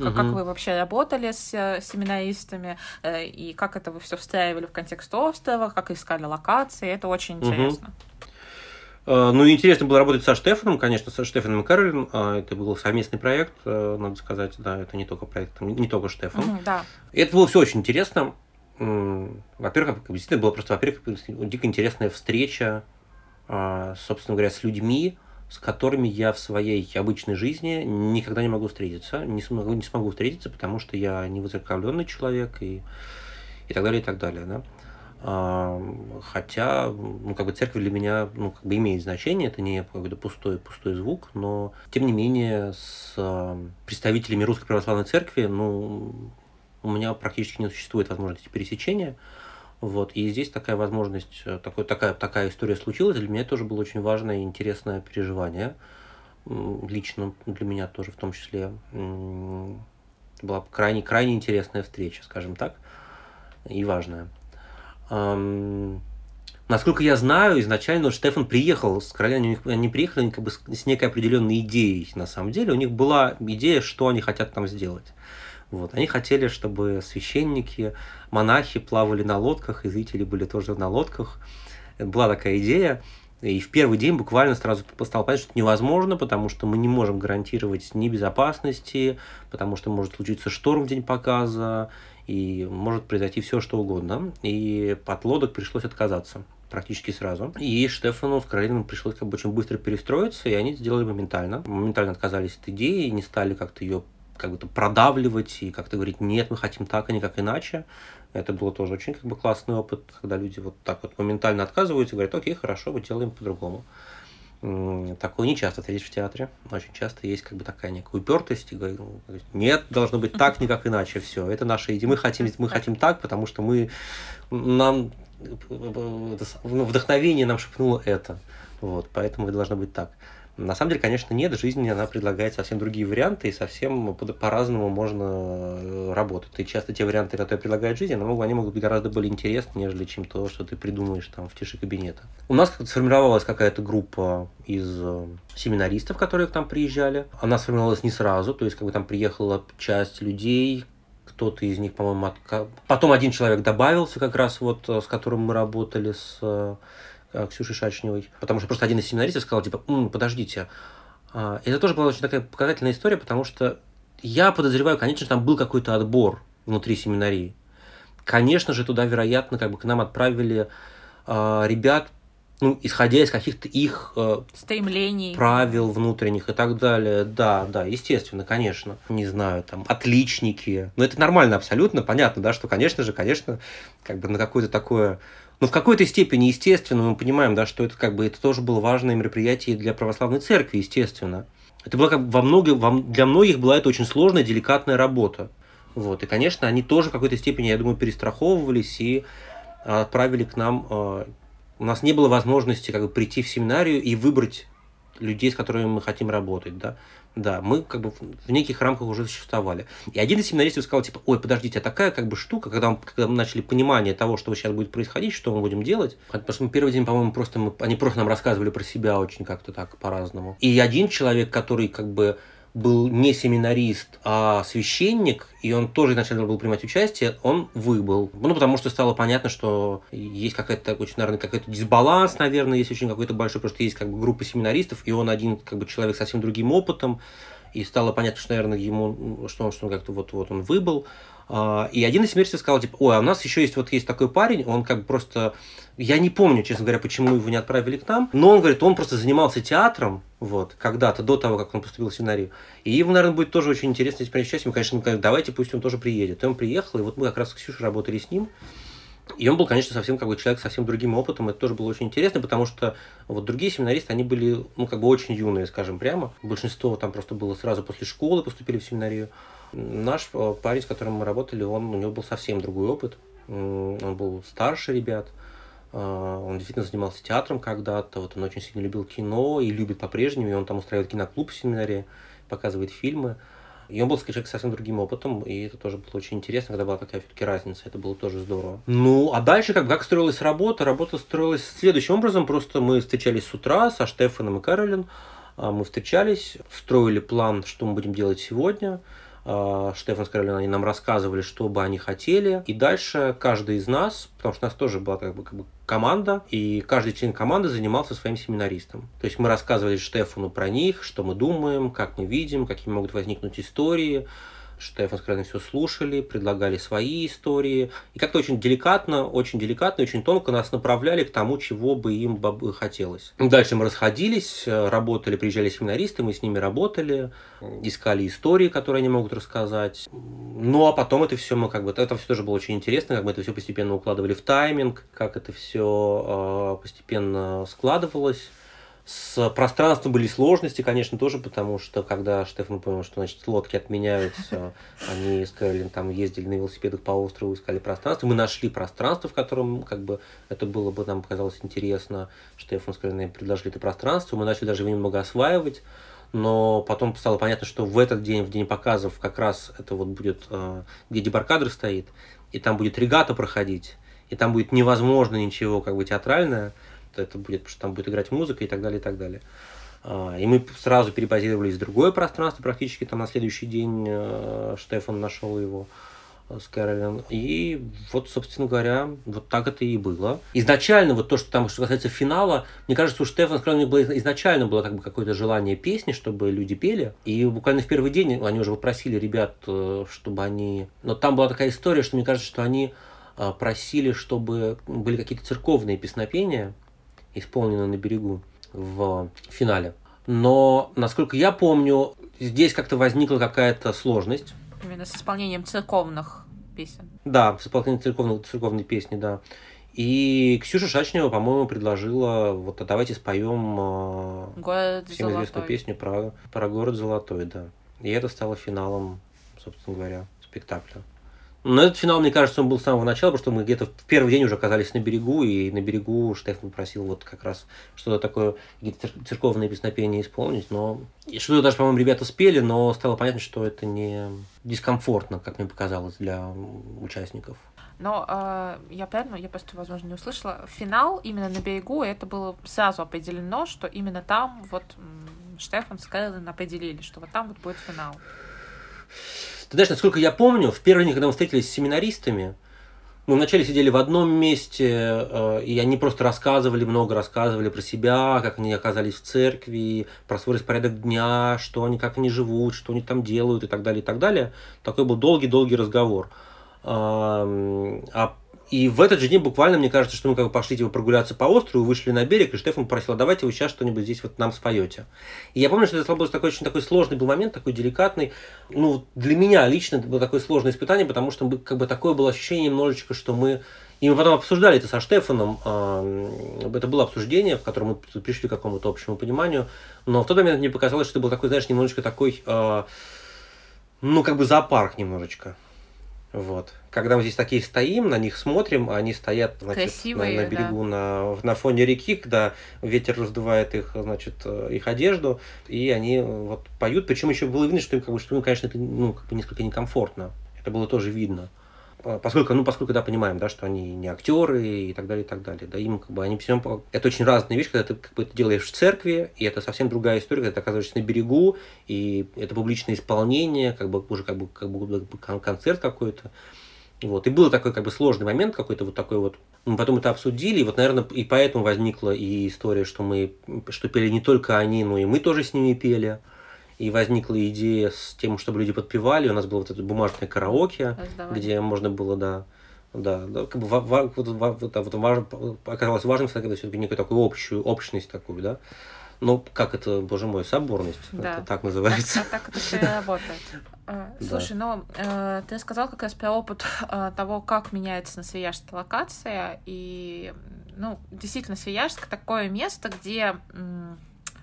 как, как вы вообще работали с э, семинаристами, э, и как это вы все встраивали в контекст острова, как искали локации, это очень интересно. Э, ну, интересно было работать со Штефаном, конечно, со Штефаном и Каролин. Это был совместный проект, надо сказать, да, это не только проект, не только Штефан. Угу, да. Это было все очень интересно. Во-первых, действительно было просто, во-первых, дико интересная встреча, собственно говоря, с людьми, с которыми я в своей обычной жизни никогда не могу встретиться, не смогу, не смогу встретиться, потому что я не высокообленный человек и, и так далее, и так далее. Да? А, хотя, ну, как бы церковь для меня, ну, как бы имеет значение, это не какой-то пустой, пустой звук, но, тем не менее, с представителями Русской Православной Церкви, ну, у меня практически не существует возможности пересечения. Вот, и здесь такая возможность, э, такой, такая, такая история случилась. Для меня тоже было очень важное и интересное переживание. Лично для меня тоже в том числе. Была крайне, крайне интересная встреча, скажем так, и важная. Насколько я знаю, изначально Штефан приехал с короля, они приехали как бы с некой определенной идеей, на самом деле. У них была идея, что они хотят там сделать. Вот. Они хотели, чтобы священники, монахи плавали на лодках, и зрители были тоже на лодках. Была такая идея. И в первый день буквально сразу стало понятно, что это невозможно, потому что мы не можем гарантировать ни безопасности, потому что может случиться шторм в день показа, и может произойти все, что угодно. И от лодок пришлось отказаться. практически сразу. И Штефану с Каролиной пришлось как бы очень быстро перестроиться, и они сделали моментально. Моментально отказались от идеи и не стали как-то ее как бы продавливать и как-то говорить, нет, мы хотим так, а не как иначе. Это было тоже очень как бы классный опыт, когда люди вот так вот моментально отказываются и говорят, окей, хорошо, мы делаем по-другому. Такое не часто встретишь в театре. Очень часто есть как бы такая некая упертость. И говорит, ну, нет, должно быть так, никак иначе. Все, это наша идея. Мы хотим, мы хотим так, потому что мы нам ну, вдохновение нам шепнуло это. Вот, поэтому это должно быть так. На самом деле, конечно, нет. Жизнь, она предлагает совсем другие варианты, и совсем по-разному можно э, работать. И часто те варианты, которые предлагает жизнь, они могут, они могут быть гораздо более интересны, нежели чем то, что ты придумаешь там в тиши кабинета. У нас как-то сформировалась какая-то группа из э, семинаристов, которые к нам приезжали. Она сформировалась не сразу, то есть как бы там приехала часть людей, кто-то из них, по-моему, от... потом один человек добавился как раз вот, э, с которым мы работали, с Э, Ксюши Шачневой, потому что просто один из семинаристов сказал, типа, М, подождите, а, это тоже была очень такая показательная история, потому что я подозреваю, конечно, там был какой-то отбор внутри семинарии. Конечно же, туда, вероятно, как бы к нам отправили э, ребят, ну, исходя из каких-то их э, стремлений, правил внутренних и так далее. Да, да, естественно, конечно. Не знаю, там, отличники. Но это нормально абсолютно, понятно, да, что, конечно же, конечно, как бы на какое-то такое но в какой-то степени, естественно, мы понимаем, да, что это как бы это тоже было важное мероприятие для православной церкви, естественно. Это было как бы во многих, во, для многих была это очень сложная, деликатная работа. Вот. И, конечно, они тоже в какой-то степени, я думаю, перестраховывались и отправили к нам. Э, у нас не было возможности как бы прийти в семинарию и выбрать людей, с которыми мы хотим работать, да. Да, мы как бы в неких рамках уже существовали. И один из семинаристов сказал, типа, ой, подождите, а такая как бы штука, когда, когда мы начали понимание того, что сейчас будет происходить, что мы будем делать, потому что мы первый день, по-моему, просто мы, они просто нам рассказывали про себя очень как-то так по-разному. И один человек, который как бы был не семинарист, а священник, и он тоже изначально был принимать участие, он выбыл. Ну, потому что стало понятно, что есть какая-то, очень, наверное, какой-то дисбаланс, наверное, есть очень какой-то большой, просто есть как бы группа семинаристов, и он один как бы человек со совсем другим опытом, и стало понятно, что, наверное, ему, что он, что он как-то вот, вот он выбыл. А, и один из семинаристов сказал, типа, ой, а у нас еще есть вот есть такой парень, он как бы просто я не помню, честно говоря, почему его не отправили к нам, но он говорит, он просто занимался театром, вот, когда-то, до того, как он поступил в семинарию. И ему, наверное, будет тоже очень интересно здесь принять участие. Мы, конечно, говорим, давайте, пусть он тоже приедет. И он приехал, и вот мы как раз с Ксюшей работали с ним. И он был, конечно, совсем как бы человек с совсем другим опытом. Это тоже было очень интересно, потому что вот другие семинаристы, они были, ну, как бы очень юные, скажем прямо. Большинство там просто было сразу после школы, поступили в семинарию. Наш э, парень, с которым мы работали, он, у него был совсем другой опыт. Он был старше ребят. А, он действительно занимался театром когда-то, вот он очень сильно любил кино и любит по-прежнему, и он там устраивает киноклуб в семинаре, показывает фильмы. И он был человек с совсем другим опытом, и это тоже было очень интересно, когда была такая все-таки разница, это было тоже здорово. Ну, а дальше как, как строилась работа? Работа строилась следующим образом, просто мы встречались с утра со Штефаном и Каролин, а, мы встречались, строили план, что мы будем делать сегодня, Штефан с Каролиной, они нам рассказывали, что бы они хотели. И дальше каждый из нас, потому что у нас тоже была как бы, как бы команда, и каждый член команды занимался своим семинаристом. То есть мы рассказывали Штефану про них, что мы думаем, как мы видим, какие могут возникнуть истории, Штефан с Крайным все слушали, предлагали свои истории. И как-то очень деликатно, очень деликатно, очень тонко нас направляли к тому, чего бы им бы хотелось. Дальше мы расходились, работали, приезжали семинаристы, мы с ними работали, искали истории, которые они могут рассказать. Ну, а потом это все мы как бы, это все тоже было очень интересно, как мы это все постепенно укладывали в тайминг, как это все а, постепенно складывалось. С пространством были сложности, конечно, тоже, потому что когда Штефан понял, что значит, лодки отменяются, <laughs> они с Кэролин там ездили на велосипедах по острову, искали пространство. Мы нашли пространство, в котором как бы это было бы нам показалось интересно. Штефан с Кэролин предложили это пространство. Мы начали даже его немного осваивать. Но потом стало понятно, что в этот день, в день показов, как раз это вот будет, э, где дебаркадр стоит, и там будет регата проходить, и там будет невозможно ничего как бы театральное это будет, потому что там будет играть музыка и так далее, и так далее. А, и мы сразу перебазировались в другое пространство, практически там на следующий день э, Штефан нашел его э, с Кэролин. И вот, собственно говоря, вот так это и было. Изначально, вот то, что там, что касается финала, мне кажется, у Штефана с было изначально было как бы какое-то желание песни, чтобы люди пели. И буквально в первый день они уже попросили ребят, э, чтобы они... Но там была такая история, что мне кажется, что они просили, чтобы были какие-то церковные песнопения, исполненные на берегу в финале. Но, насколько я помню, здесь как-то возникла какая-то сложность. Именно с исполнением церковных песен. Да, с исполнением церковной, церковной песни, да. И Ксюша Шачнева, по-моему, предложила, вот а давайте споем э, город всем Золотой. известную песню про, про город Золотой, да. И это стало финалом, собственно говоря, спектакля. Но этот финал, мне кажется, он был с самого начала, потому что мы где-то в первый день уже оказались на берегу, и на берегу Штефан попросил вот как раз что-то такое, какие-то церковные песнопения исполнить, но что-то даже, по-моему, ребята спели, но стало понятно, что это не дискомфортно, как мне показалось, для участников. Но э, я правильно, я просто, возможно, не услышала. Финал именно на берегу, это было сразу определено, что именно там вот Штефан с Кэролин определили, что вот там вот будет финал. Ты знаешь, насколько я помню, в первый день, когда мы встретились с семинаристами, мы вначале сидели в одном месте, э, и они просто рассказывали, много рассказывали про себя, как они оказались в церкви, про свой распорядок дня, что они, как они живут, что они там делают и так далее, и так далее. Такой был долгий-долгий разговор. А и в этот же день буквально, мне кажется, что мы как бы пошли типа, прогуляться по острову, вышли на берег, и Штефан попросил, давайте вы сейчас что-нибудь здесь вот нам споете. И я помню, что это был такой очень такой сложный был момент, такой деликатный. Ну, для меня лично это было такое сложное испытание, потому что как бы такое было ощущение немножечко, что мы и мы потом обсуждали это со Штефаном. Это было обсуждение, в котором мы пришли к какому-то общему пониманию. Но в тот момент мне показалось, что это был такой, знаешь, немножечко такой, а, ну, как бы зоопарк немножечко. Вот. Когда мы здесь такие стоим, на них смотрим, а они стоят значит, Красивые, на, на берегу, да. на, на фоне реки, когда ветер раздувает их, значит, э, их одежду, и они вот поют. Причем еще было видно, что им, как бы, что им, конечно, это ну, как бы несколько некомфортно. Это было тоже видно. А, поскольку, ну, поскольку, да, понимаем, да, что они не актеры и так далее, и так далее. Да, им, как бы, они всем... Это очень разная вещь, когда ты, как бы, это делаешь в церкви, и это совсем другая история, когда ты оказываешься на берегу, и это публичное исполнение, как бы, уже как бы, как бы концерт какой-то. Вот. И был такой как бы сложный момент какой-то вот такой вот. Мы потом это обсудили, и вот, наверное, и поэтому возникла и история, что мы, что пели не только они, но и мы тоже с ними пели и возникла идея с тем, чтобы люди подпевали. У нас было вот это бумажное караоке, Раздавали. где можно было, да, да, да, как бы вот, вот, вот, вот, важно, оказалось важным создать все-таки некую такую общую общность такую, да. Ну, как это, боже мой, соборность, да. это так называется. Так, так это все <laughs> работает. А, слушай, да. ну, э, ты сказал как раз про опыт э, того, как меняется на Свияжске локация, и, ну, действительно, Свияжск такое место, где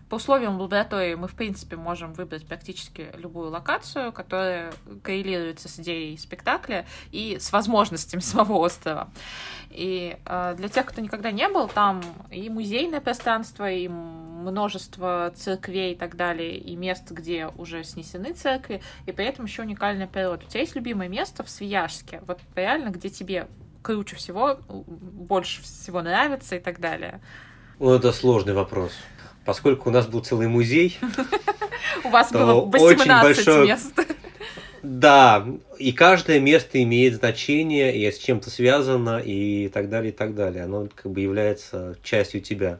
по условиям лаборатории мы, в принципе, можем выбрать практически любую локацию, которая коррелируется с идеей спектакля и с возможностями <laughs> самого острова. И э, для тех, кто никогда не был, там и музейное пространство, и множество церквей и так далее, и мест, где уже снесены церкви, и при этом еще уникальная природа. У тебя есть любимое место в Свияжске, вот реально, где тебе круче всего, больше всего нравится и так далее? Ну, это сложный вопрос поскольку у нас был целый музей. <laughs> У вас было 18 мест. <laughs> Да, и каждое место имеет значение, и с чем-то связано, и так далее, и так далее. Оно как бы является частью тебя.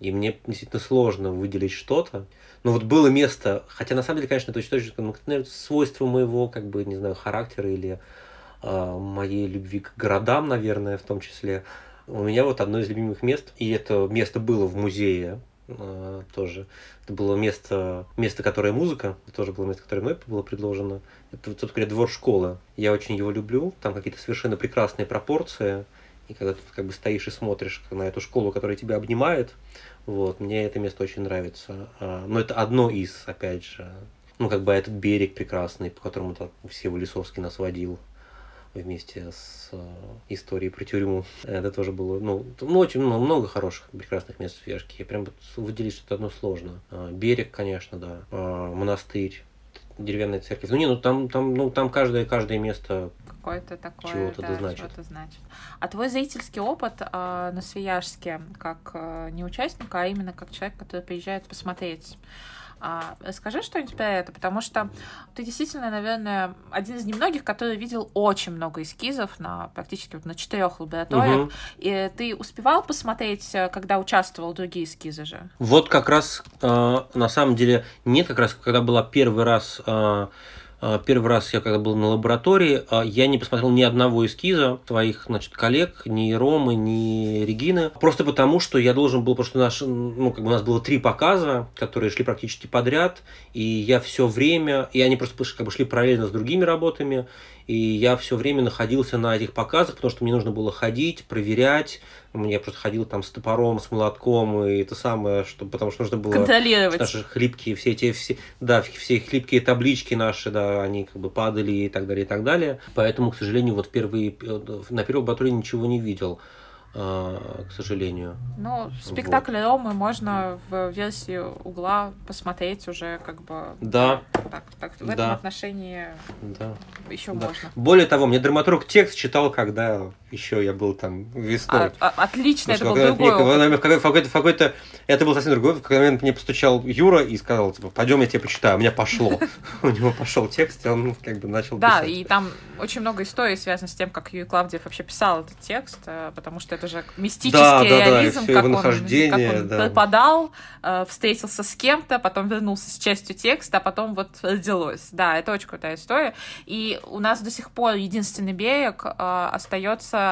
И мне действительно сложно выделить что-то. Но вот было место, хотя на самом деле, конечно, это очень точно ну, наверное, свойство моего, как бы, не знаю, характера или э, моей любви к городам, наверное, в том числе. У меня вот одно из любимых мест, и это место было в музее Э, тоже. Это было место, место, которое музыка, тоже было место, которое мной было предложено. Это, собственно говоря, двор школы. Я очень его люблю, там какие-то совершенно прекрасные пропорции. И когда ты как бы стоишь и смотришь на эту школу, которая тебя обнимает, вот, мне это место очень нравится. А, но это одно из, опять же, ну, как бы этот берег прекрасный, по которому там все Лисовский нас водил вместе с э, историей про тюрьму. Это тоже было, ну, ну очень много, много хороших, прекрасных мест в Вешке. Я прям выделить что-то одно сложно. А, берег, конечно, да. А, монастырь деревянная церковь. Ну не, ну там, там, ну там каждое, каждое место какое-то такое, чего-то да, значит. Чего-то значит. А твой зрительский опыт э, на Свияжске как э, не участника, а именно как человек, который приезжает посмотреть а, расскажи что-нибудь про это, потому что ты действительно, наверное, один из немногих, который видел очень много эскизов на практически вот на четырех лабораториях. Угу. И ты успевал посмотреть, э, когда участвовал другие эскизы же? Вот как раз э, на самом деле нет, как раз когда была первый раз э, первый раз я когда был на лаборатории, а, я не посмотрел ни одного эскиза своих значит, коллег, ни Ромы, ни Регины. Просто потому, что я должен был, что наш, ну, как бы у нас было три показа, которые шли практически подряд, и я все время, и они просто как бы шли параллельно с другими работами, и я все время находился на этих показах, потому что мне нужно было ходить, проверять. Я просто ходил там с топором, с молотком, и это самое, что, потому что нужно было... Контролировать. Наши хлипкие, все эти, все, да, все хлипкие таблички наши, да, они как бы падали и так далее, и так далее. Поэтому, к сожалению, вот первые, на первой лаборатории ничего не видел. А, к сожалению. Ну, спектакль вот. Ромы можно в версии угла посмотреть уже как бы... Да. Так, так в этом отношении да. еще да. можно. Более того, мне драматург текст читал, когда еще я был там весной. А, а, отлично, это был другой в какой-то, в какой-то, это был совсем другой. В какой момент мне постучал Юра и сказал, типа, пойдем, я тебе почитаю. У меня пошло. <laughs> У него пошел текст, и он как бы начал Да, и там очень много историй связано с тем, как Юрий Клавдиев вообще писал этот текст, э, потому что это же мистический реализм, как, он, пропадал, э, встретился с кем-то, потом вернулся с частью текста, а потом вот родилось. Да, это очень крутая история. И у нас до сих пор «Единственный берег» э,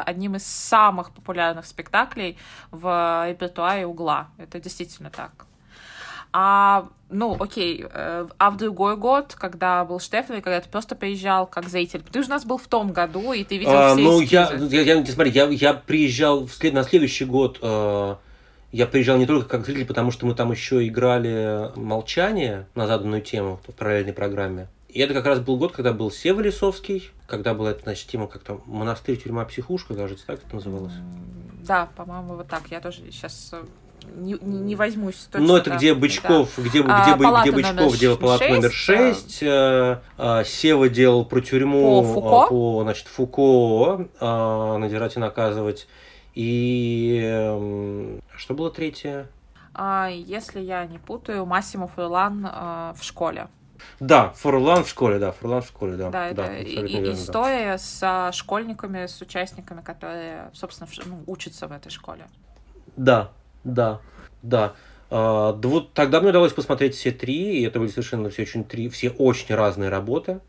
одним из самых популярных спектаклей в репертуаре «Угла». Это действительно так. А, ну, окей, э, а в другой год, когда был Штефлер, когда ты просто приезжал как зритель, ты же у нас был в том году, и ты видел а, все Ну, я, я, я, смотри, я, я приезжал в след, на следующий год, э, я приезжал не только как зритель, потому что мы там еще играли «Молчание» на заданную тему в параллельной программе. И это как раз был год, когда был Сева Лисовский, когда была эта, значит, тема как там «Монастырь, тюрьма, психушка», кажется, так это называлось? Да, по-моему, вот так. Я тоже сейчас э, не, не, возьмусь точно. Ну, это где Бычков, да. где, а, где, где Бычков делал палату номер 6, а... а, Сева делал про тюрьму по Фуко, по, значит, Фуко а, надирать и наказывать. И э, что было третье? А, если я не путаю, Массимо Фурлан а, в школе. Да, Фурлан в школе, да, Фурлан в школе, да. Да, да, и, верно, история да. с а, школьниками, с участниками, которые, собственно, ну, учатся в этой школе. Да, да, да. А, да вот тогда мне удалось посмотреть все три, и это были совершенно все очень три, все очень разные работы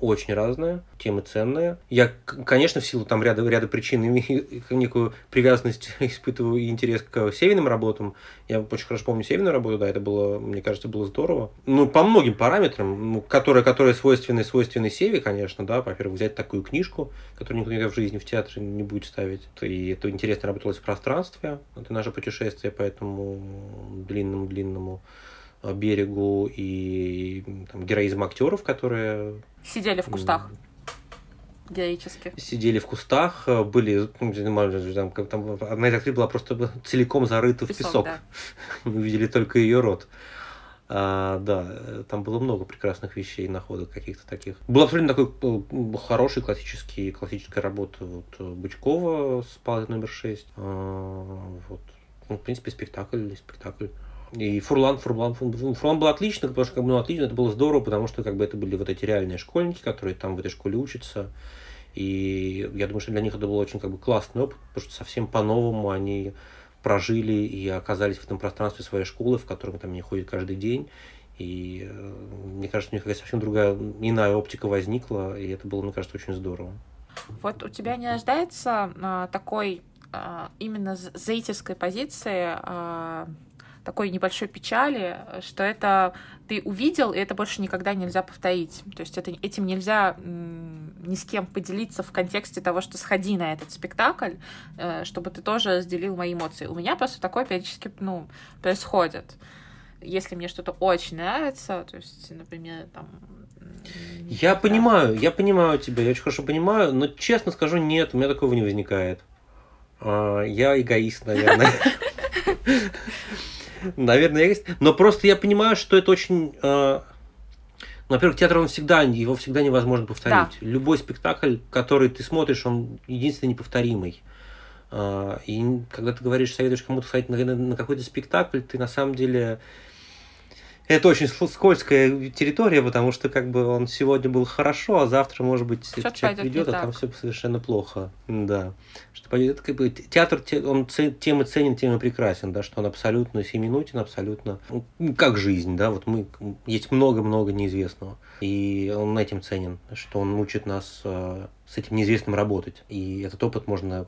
очень разная, темы ценные. Я, конечно, в силу там ряда, ряда причин имею <laughs> некую привязанность, <laughs> испытываю и интерес к северным работам. Я очень хорошо помню северную работу, да, это было, мне кажется, было здорово. Ну, по многим параметрам, ну, которые, которые свойственны, свойственны Севе, конечно, да, во-первых, взять такую книжку, которую никто никогда в жизни в театре не будет ставить. И это интересно работалось в пространстве, это наше путешествие по этому длинному-длинному берегу и там, героизм актеров, которые... Сидели в кустах. Героически. Сидели в кустах, были, ну, там, там, одна из актрис была просто целиком зарыта песок, в песок. Да. <laughs> Мы видели только ее рот. А, да, там было много прекрасных вещей, находок каких-то таких. Был абсолютно такой э, хороший классический, классическая работа вот, Бычкова с палатой номер 6. А, вот. Ну, в принципе, спектакль, спектакль. И Фурлан, Фурлан, Фурлан был отлично, потому что как бы, ну, отлично, это было здорово, потому что как бы это были вот эти реальные школьники, которые там в этой школе учатся. И я думаю, что для них это был очень как бы классный опыт, потому что совсем по-новому они прожили и оказались в этом пространстве своей школы, в котором там они ходят каждый день. И э, мне кажется, у них какая-то совсем другая, иная оптика возникла, и это было, мне кажется, очень здорово. Вот у тебя не рождается а, такой а, именно зрительской позиции а, такой небольшой печали, что это ты увидел, и это больше никогда нельзя повторить. То есть это, этим нельзя ни с кем поделиться в контексте того, что сходи на этот спектакль, э, чтобы ты тоже разделил мои эмоции. У меня просто такое периодически ну, происходит. Если мне что-то очень нравится, то есть, например, там, я да. понимаю, я понимаю тебя, я очень хорошо понимаю, но честно скажу, нет, у меня такого не возникает. А, я эгоист, наверное. <laughs> Наверное, есть. Но просто я понимаю, что это очень... Э, ну, во-первых, театр, он всегда, его всегда невозможно повторить. Да. Любой спектакль, который ты смотришь, он единственный неповторимый. Э, и когда ты говоришь, советуешь кому-то сходить на, на, на какой-то спектакль, ты на самом деле это очень скользкая территория, потому что как бы он сегодня был хорошо, а завтра, может быть, этот человек придет, а там все совершенно плохо. Да. Что пойдет, как бы, театр, он тем и ценен, тем и прекрасен, да, что он абсолютно семинутен, абсолютно ну, как жизнь, да, вот мы, есть много-много неизвестного. И он этим ценен, что он учит нас э, с этим неизвестным работать. И этот опыт можно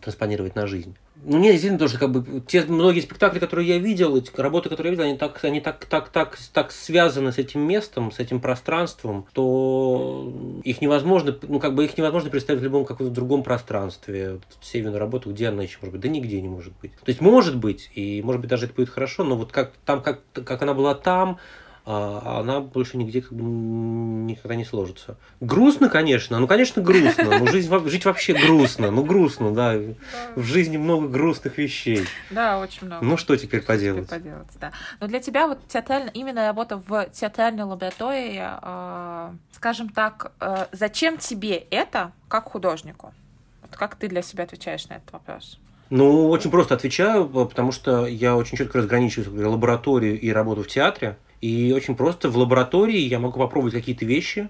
транспонировать на жизнь. Ну, мне действительно тоже, как бы, те многие спектакли, которые я видел, эти работы, которые я видел, они так, они так, так, так, так связаны с этим местом, с этим пространством, что их невозможно, ну, как бы их невозможно представить в любом каком-то другом пространстве. Вот, Северную работу, где она еще может быть? Да нигде не может быть. То есть, может быть, и может быть даже это будет хорошо, но вот как там, как, как она была там, а она больше нигде как бы никогда не сложится. Грустно, конечно, ну, конечно, грустно. Ну, жизнь, жить вообще грустно, ну, грустно, да. В жизни много грустных вещей. Да, очень много. Ну, что теперь поделать? Теперь поделать, да. Но для тебя вот театрально, именно работа в театральной лаборатории, э, скажем так, э, зачем тебе это как художнику? Вот как ты для себя отвечаешь на этот вопрос? Ну, очень просто отвечаю, потому что я очень четко разграничиваю лабораторию и работу в театре. И очень просто в лаборатории я могу попробовать какие-то вещи,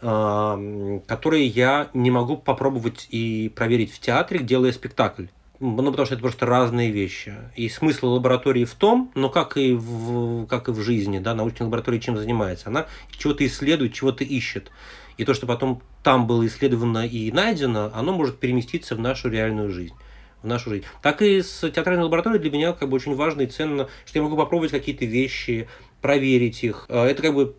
которые я не могу попробовать и проверить в театре, делая спектакль. Ну, потому что это просто разные вещи. И смысл лаборатории в том, но как и в, как и в жизни, да, научная лаборатория чем занимается? Она чего-то исследует, чего-то ищет. И то, что потом там было исследовано и найдено, оно может переместиться в нашу реальную жизнь в нашу жизнь. Так и с театральной лабораторией для меня как бы очень важно и ценно, что я могу попробовать какие-то вещи, проверить их. А, это как бы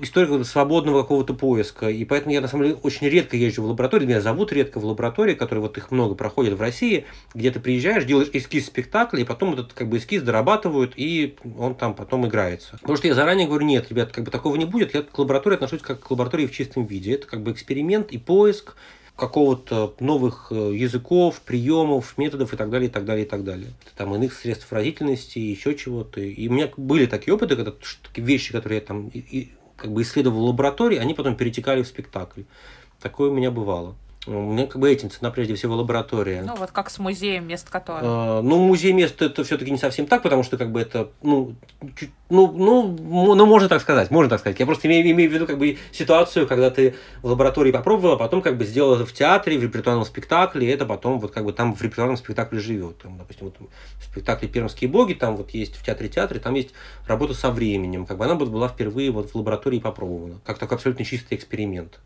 история свободного какого-то поиска. И поэтому я, на самом деле, очень редко езжу в лабораторию. Меня зовут редко в лаборатории, которые вот их много проходят в России, где ты приезжаешь, делаешь эскиз спектакля, и потом этот как бы эскиз дорабатывают, и он там потом играется. Потому что я заранее говорю, нет, ребят, как бы такого не будет. Я к лаборатории отношусь как к лаборатории в чистом виде. Это как бы эксперимент и поиск, какого-то новых э, языков, приемов, методов и так далее, и так далее, и так далее. Там иных средств выразительности, еще чего-то. И у меня были такие опыты, когда вещи, которые я там и, и, как бы исследовал в лаборатории, они потом перетекали в спектакль. Такое у меня бывало. У меня как бы этим цена прежде всего лаборатория. Ну, вот как с музеем мест которого. А, ну, музей мест это все-таки не совсем так, потому что как бы это, ну, чуть, ну, ну, ну, можно так сказать, можно так сказать. Я просто имею, имею в виду как бы ситуацию, когда ты в лаборатории попробовал, а потом как бы сделал это в театре, в репертуарном спектакле, и это потом вот как бы там в репертуарном спектакле живет. Там, допустим, вот в спектакле «Пермские боги», там вот есть в театре-театре, там есть работа со временем, как бы она была впервые вот в лаборатории попробована, как такой абсолютно чистый эксперимент.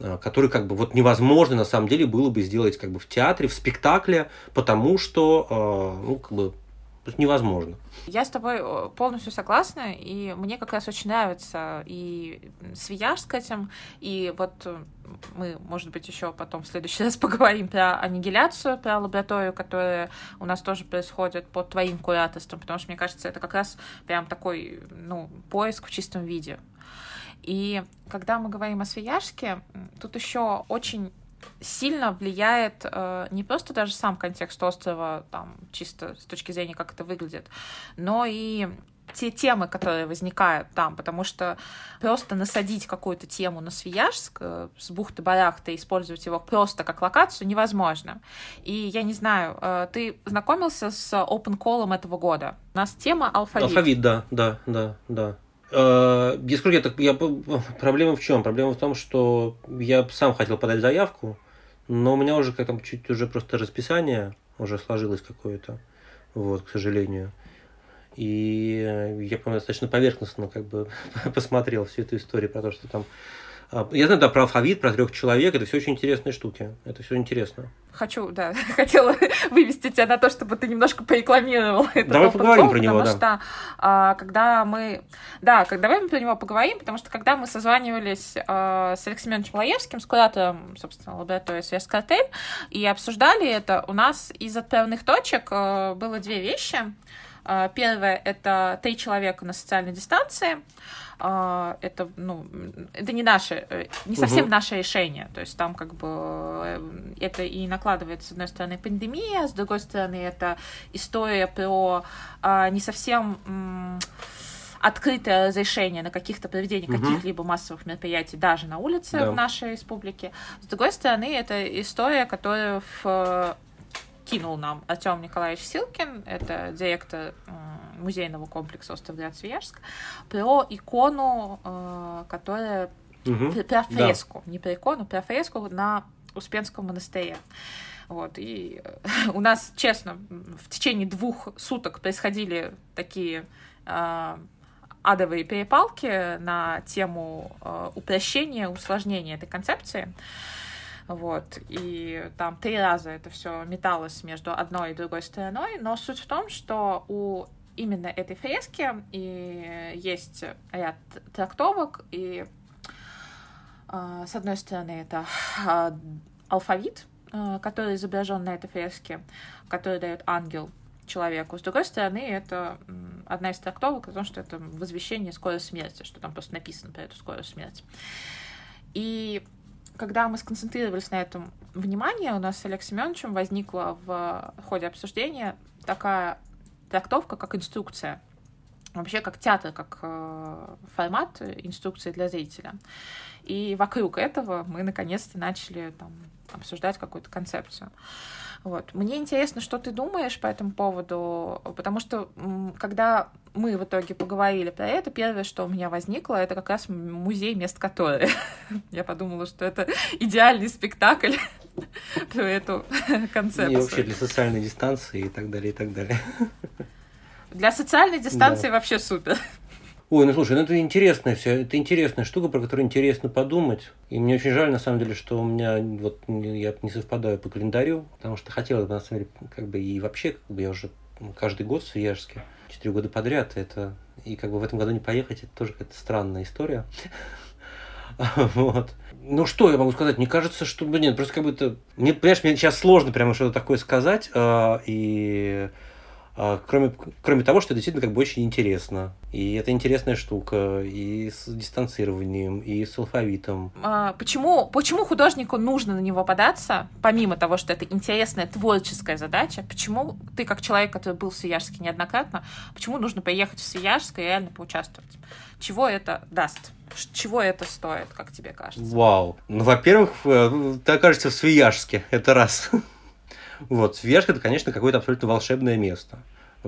А, который как бы вот невозможно на самом деле было бы сделать как бы в театре, в спектакле, потому что а, ну как бы невозможно. Я с тобой э, полностью согласна, и мне как раз очень нравится и Свияж с этим, и вот э, мы, может быть, еще потом в следующий <laughs> раз поговорим про аннигиляцию, про лабораторию, которая у нас тоже происходит под твоим кураторством, потому что, мне кажется, это как раз прям такой, ну, поиск в чистом виде. И когда мы говорим о Свияжске, тут еще очень сильно влияет э, не просто даже сам контекст острова, там, чисто с точки зрения, как это выглядит, но и те темы, которые возникают там, потому что просто насадить какую-то тему на Свияжск э, с бухты-барахты, использовать его просто как локацию невозможно. И я не знаю, э, ты знакомился с Open Call этого года? У нас тема алфавит. Алфавит, да, да, да, да. Э, сколько я так, я, проблема в чем? Проблема в том, что я сам хотел подать заявку, но у меня уже как там чуть уже просто расписание уже сложилось какое-то, вот, к сожалению. И я, по-моему, достаточно поверхностно как бы <laughs> посмотрел всю эту историю про то, что там я знаю, да, про алфавит, про трех человек. Это все очень интересные штуки. Это все интересно. Хочу, да, <laughs> хотела <laughs> вывести тебя на то, чтобы ты немножко порекламировал это. Давай поговорим про него, потому да. что а, когда мы... Да, когда, давай мы про него поговорим, потому что когда мы созванивались а, с Алексеем Ивановичем Лаевским, с куратором, собственно, лаборатории «Связкартель», и обсуждали это, у нас из отправных точек а, было две вещи. А, первое — это три человека на социальной дистанции, а, это, ну, это не наше, э, не совсем угу. наше решение. То есть там как бы э, это и накладывается, с одной стороны, пандемия, с другой стороны, это история про а, не совсем открытое разрешение на каких-то проведение угу. каких-либо массовых мероприятий даже на улице да. в нашей республике. С другой стороны, это история, которая в кинул нам Артем Николаевич Силкин, это директор музейного комплекса «Остров Свияжск», про икону, э, которая... Угу. Про фреску, да. не про икону, про фреску на Успенском монастыре. Вот, и <laughs> у нас, честно, в течение двух суток происходили такие э, адовые перепалки на тему э, упрощения, усложнения этой концепции. Вот, и там три раза это все металось между одной и другой стороной, но суть в том, что у именно этой фрески и есть ряд трактовок, и э, с одной стороны это э, алфавит, э, который изображен на этой фреске, который дает ангел человеку. С другой стороны, это одна из трактовок о том, что это возвещение скорой смерти, что там просто написано про эту скорую смерть. И когда мы сконцентрировались на этом внимание, у нас с Олегом Семеновичем возникла в ходе обсуждения такая трактовка, как инструкция. Вообще как театр, как э, формат инструкции для зрителя. И вокруг этого мы наконец-то начали там, обсуждать какую-то концепцию. Вот. Мне интересно, что ты думаешь по этому поводу, потому что когда мы в итоге поговорили про это, первое, что у меня возникло, это как раз музей мест которые. <laughs> Я подумала, что это идеальный спектакль <laughs> про эту <laughs> концепцию. И вообще для социальной дистанции и так далее, и так далее. Для социальной дистанции да. вообще супер. Ой, ну слушай, ну это интересная все, это интересная штука, про которую интересно подумать. И мне очень жаль, на самом деле, что у меня вот я не совпадаю по календарю, потому что хотелось бы, на самом деле, как бы и вообще, как бы я уже каждый год в Свияжске, четыре года подряд, это и как бы в этом году не поехать, это тоже какая-то странная история. <laughs> Вот. Ну, что я могу сказать? Мне кажется, что... Нет, просто как бы это... Мне, понимаешь, мне сейчас сложно прямо что-то такое сказать. Э, и а, кроме, кроме того, что это действительно как бы очень интересно. И это интересная штука, и с дистанцированием, и с алфавитом. А, почему, почему художнику нужно на него податься, помимо того, что это интересная творческая задача, почему ты, как человек, который был в Свияжске неоднократно, почему нужно поехать в Свияжск и реально поучаствовать? Чего это даст? Чего это стоит, как тебе кажется? Вау. Ну, во-первых, э, ты окажешься в Свияжске, это раз. <laughs> Вот, Свияжск это, конечно, какое-то абсолютно волшебное место.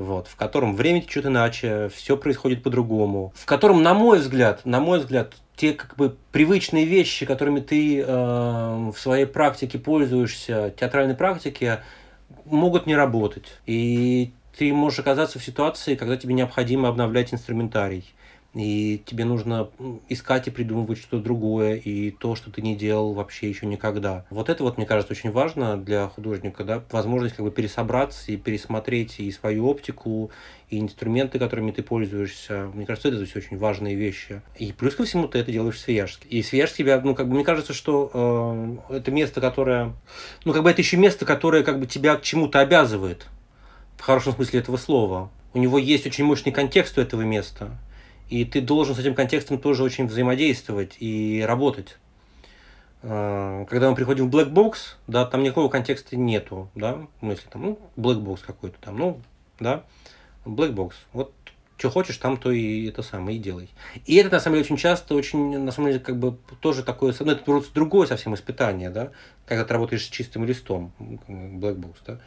Вот, в котором время течет иначе, все происходит по-другому, в котором, на мой взгляд, на мой взгляд, те как бы привычные вещи, которыми ты э, в своей практике пользуешься, театральной практике, могут не работать. И ты можешь оказаться в ситуации, когда тебе необходимо обновлять инструментарий и тебе нужно искать и придумывать что-то другое, и то, что ты не делал вообще еще никогда. Вот это вот, мне кажется, очень важно для художника, да, возможность как бы пересобраться и пересмотреть и свою оптику, и инструменты, которыми ты пользуешься. Мне кажется, это все очень важные вещи. И плюс ко всему ты это делаешь в Свияжске. И Свияжск тебя, ну, как бы, мне кажется, что э, это место, которое, ну, как бы это еще место, которое как бы тебя к чему-то обязывает. В хорошем смысле этого слова. У него есть очень мощный контекст у этого места и ты должен с этим контекстом тоже очень взаимодействовать и работать. А, когда мы приходим в black box, да, там никакого контекста нету, да, в смысле, там, ну, black box какой-то там, ну, да, black box. Вот что хочешь, там то и это самое и делай. И это, на самом деле, очень часто, очень, на самом деле, как бы тоже такое, ну, это просто другое совсем испытание, да, когда ты работаешь с чистым листом, black box, да.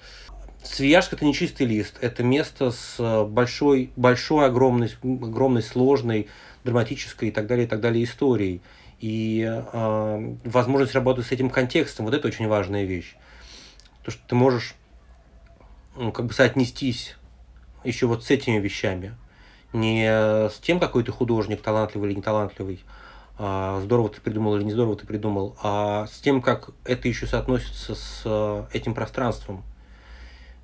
Свияжск это не чистый лист, это место с э, большой, большой, огромной, огромной, сложной, драматической и так далее, и так далее историей. И э, возможность работать с этим контекстом, вот это очень важная вещь. То, что ты можешь ну, как бы соотнестись еще вот с этими вещами. Не с тем, какой ты художник, талантливый или неталантливый, а здорово ты придумал или не здорово ты придумал, а с тем, как это еще соотносится с э, этим пространством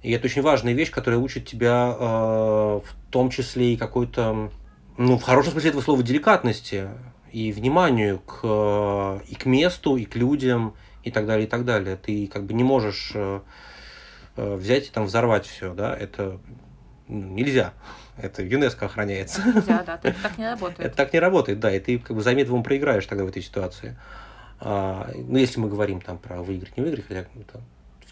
и это очень важная вещь, которая учит тебя э, в том числе и какой-то, ну, в хорошем смысле этого слова, деликатности и вниманию к, э, и к месту, и к людям, и так далее, и так далее. Ты как бы не можешь э, э взять и там взорвать все, да, это нельзя. Это ЮНЕСКО охраняется. Нельзя, да, это так не работает. Это так не работает, да, и ты как бы за методом проиграешь тогда в этой ситуации. А, ну, если мы говорим там про выиграть, не выиграть, хотя это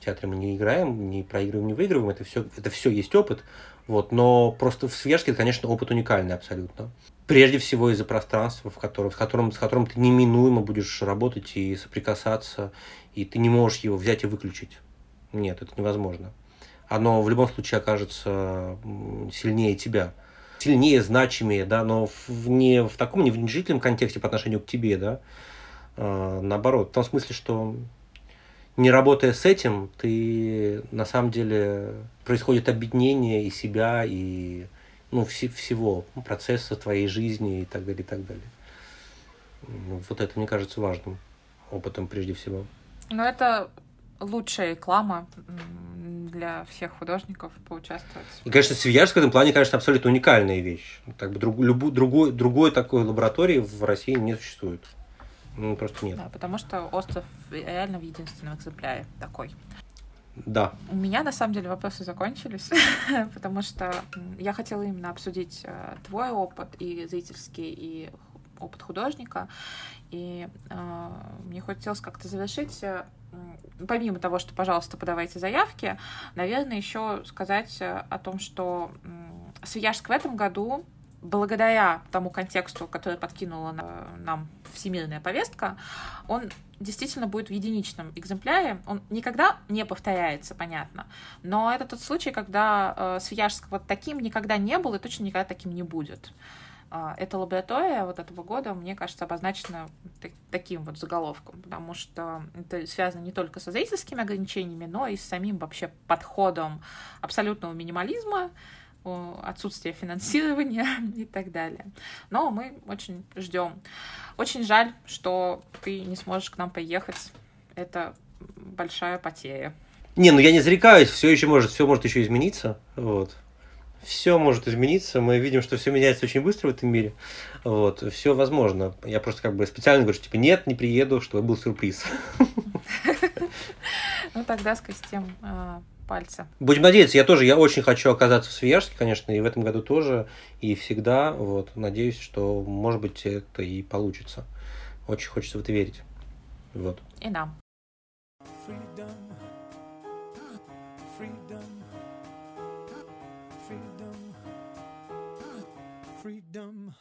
театре мы не играем, не проигрываем, не выигрываем, это все, это все есть опыт, вот, но просто в Свежке, конечно, опыт уникальный абсолютно. Прежде всего из-за пространства, в котором, с, которым, с которым ты неминуемо будешь работать и соприкасаться, и ты не можешь его взять и выключить. Нет, это невозможно. оно в любом случае окажется сильнее тебя. Сильнее, значимее, да, но в, не в таком не в внушительном контексте по отношению к тебе, да, а, наоборот, в том смысле, что не работая с этим, ты на самом деле происходит объединение и себя, и ну, вс- всего процесса твоей жизни и так далее, и так далее. Вот это, мне кажется, важным опытом прежде всего. Но это лучшая реклама для всех художников поучаствовать. И, конечно, Свияжск в этом плане, конечно, абсолютно уникальная вещь. Так бы друг, любу, другой, другой такой лаборатории в России не существует. Ну, просто нет. Да, потому что остров реально в единственном экземпляре такой. Да. У меня, на самом деле, вопросы закончились, <laughs> потому что я хотела именно обсудить э, твой опыт и зрительский, и опыт художника. И э, мне хотелось как-то завершить э, помимо того, что, пожалуйста, подавайте заявки, наверное, еще сказать э, о том, что Свияжск в этом году благодаря тому контексту, который подкинула нам всемирная повестка, он действительно будет в единичном экземпляре. Он никогда не повторяется, понятно. Но это тот случай, когда э, Свияжск вот таким никогда не был и точно никогда таким не будет. А, эта лаборатория вот этого года, мне кажется, обозначена таким вот заголовком, потому что это связано не только со зрительскими ограничениями, но и с самим вообще подходом абсолютного минимализма, отсутствия финансирования <laughs> и так далее. Но мы очень ждем. Очень жаль, что ты не сможешь к нам поехать. Это большая потеря. Не, ну я не зарекаюсь, все еще может, все может еще измениться. Вот все может измениться. Мы видим, что все меняется очень быстро в этом мире. Вот, все возможно. Я просто как бы специально говорю, что типа нет, не приеду, чтобы был сюрприз. <laughs> Ну тогда скостим а, пальца. Будем надеяться, я тоже, я очень хочу оказаться в Свияжске, конечно, и в этом году тоже, и всегда, вот, надеюсь, что, может быть, это и получится. Очень хочется в это верить. Вот. И нам. freedom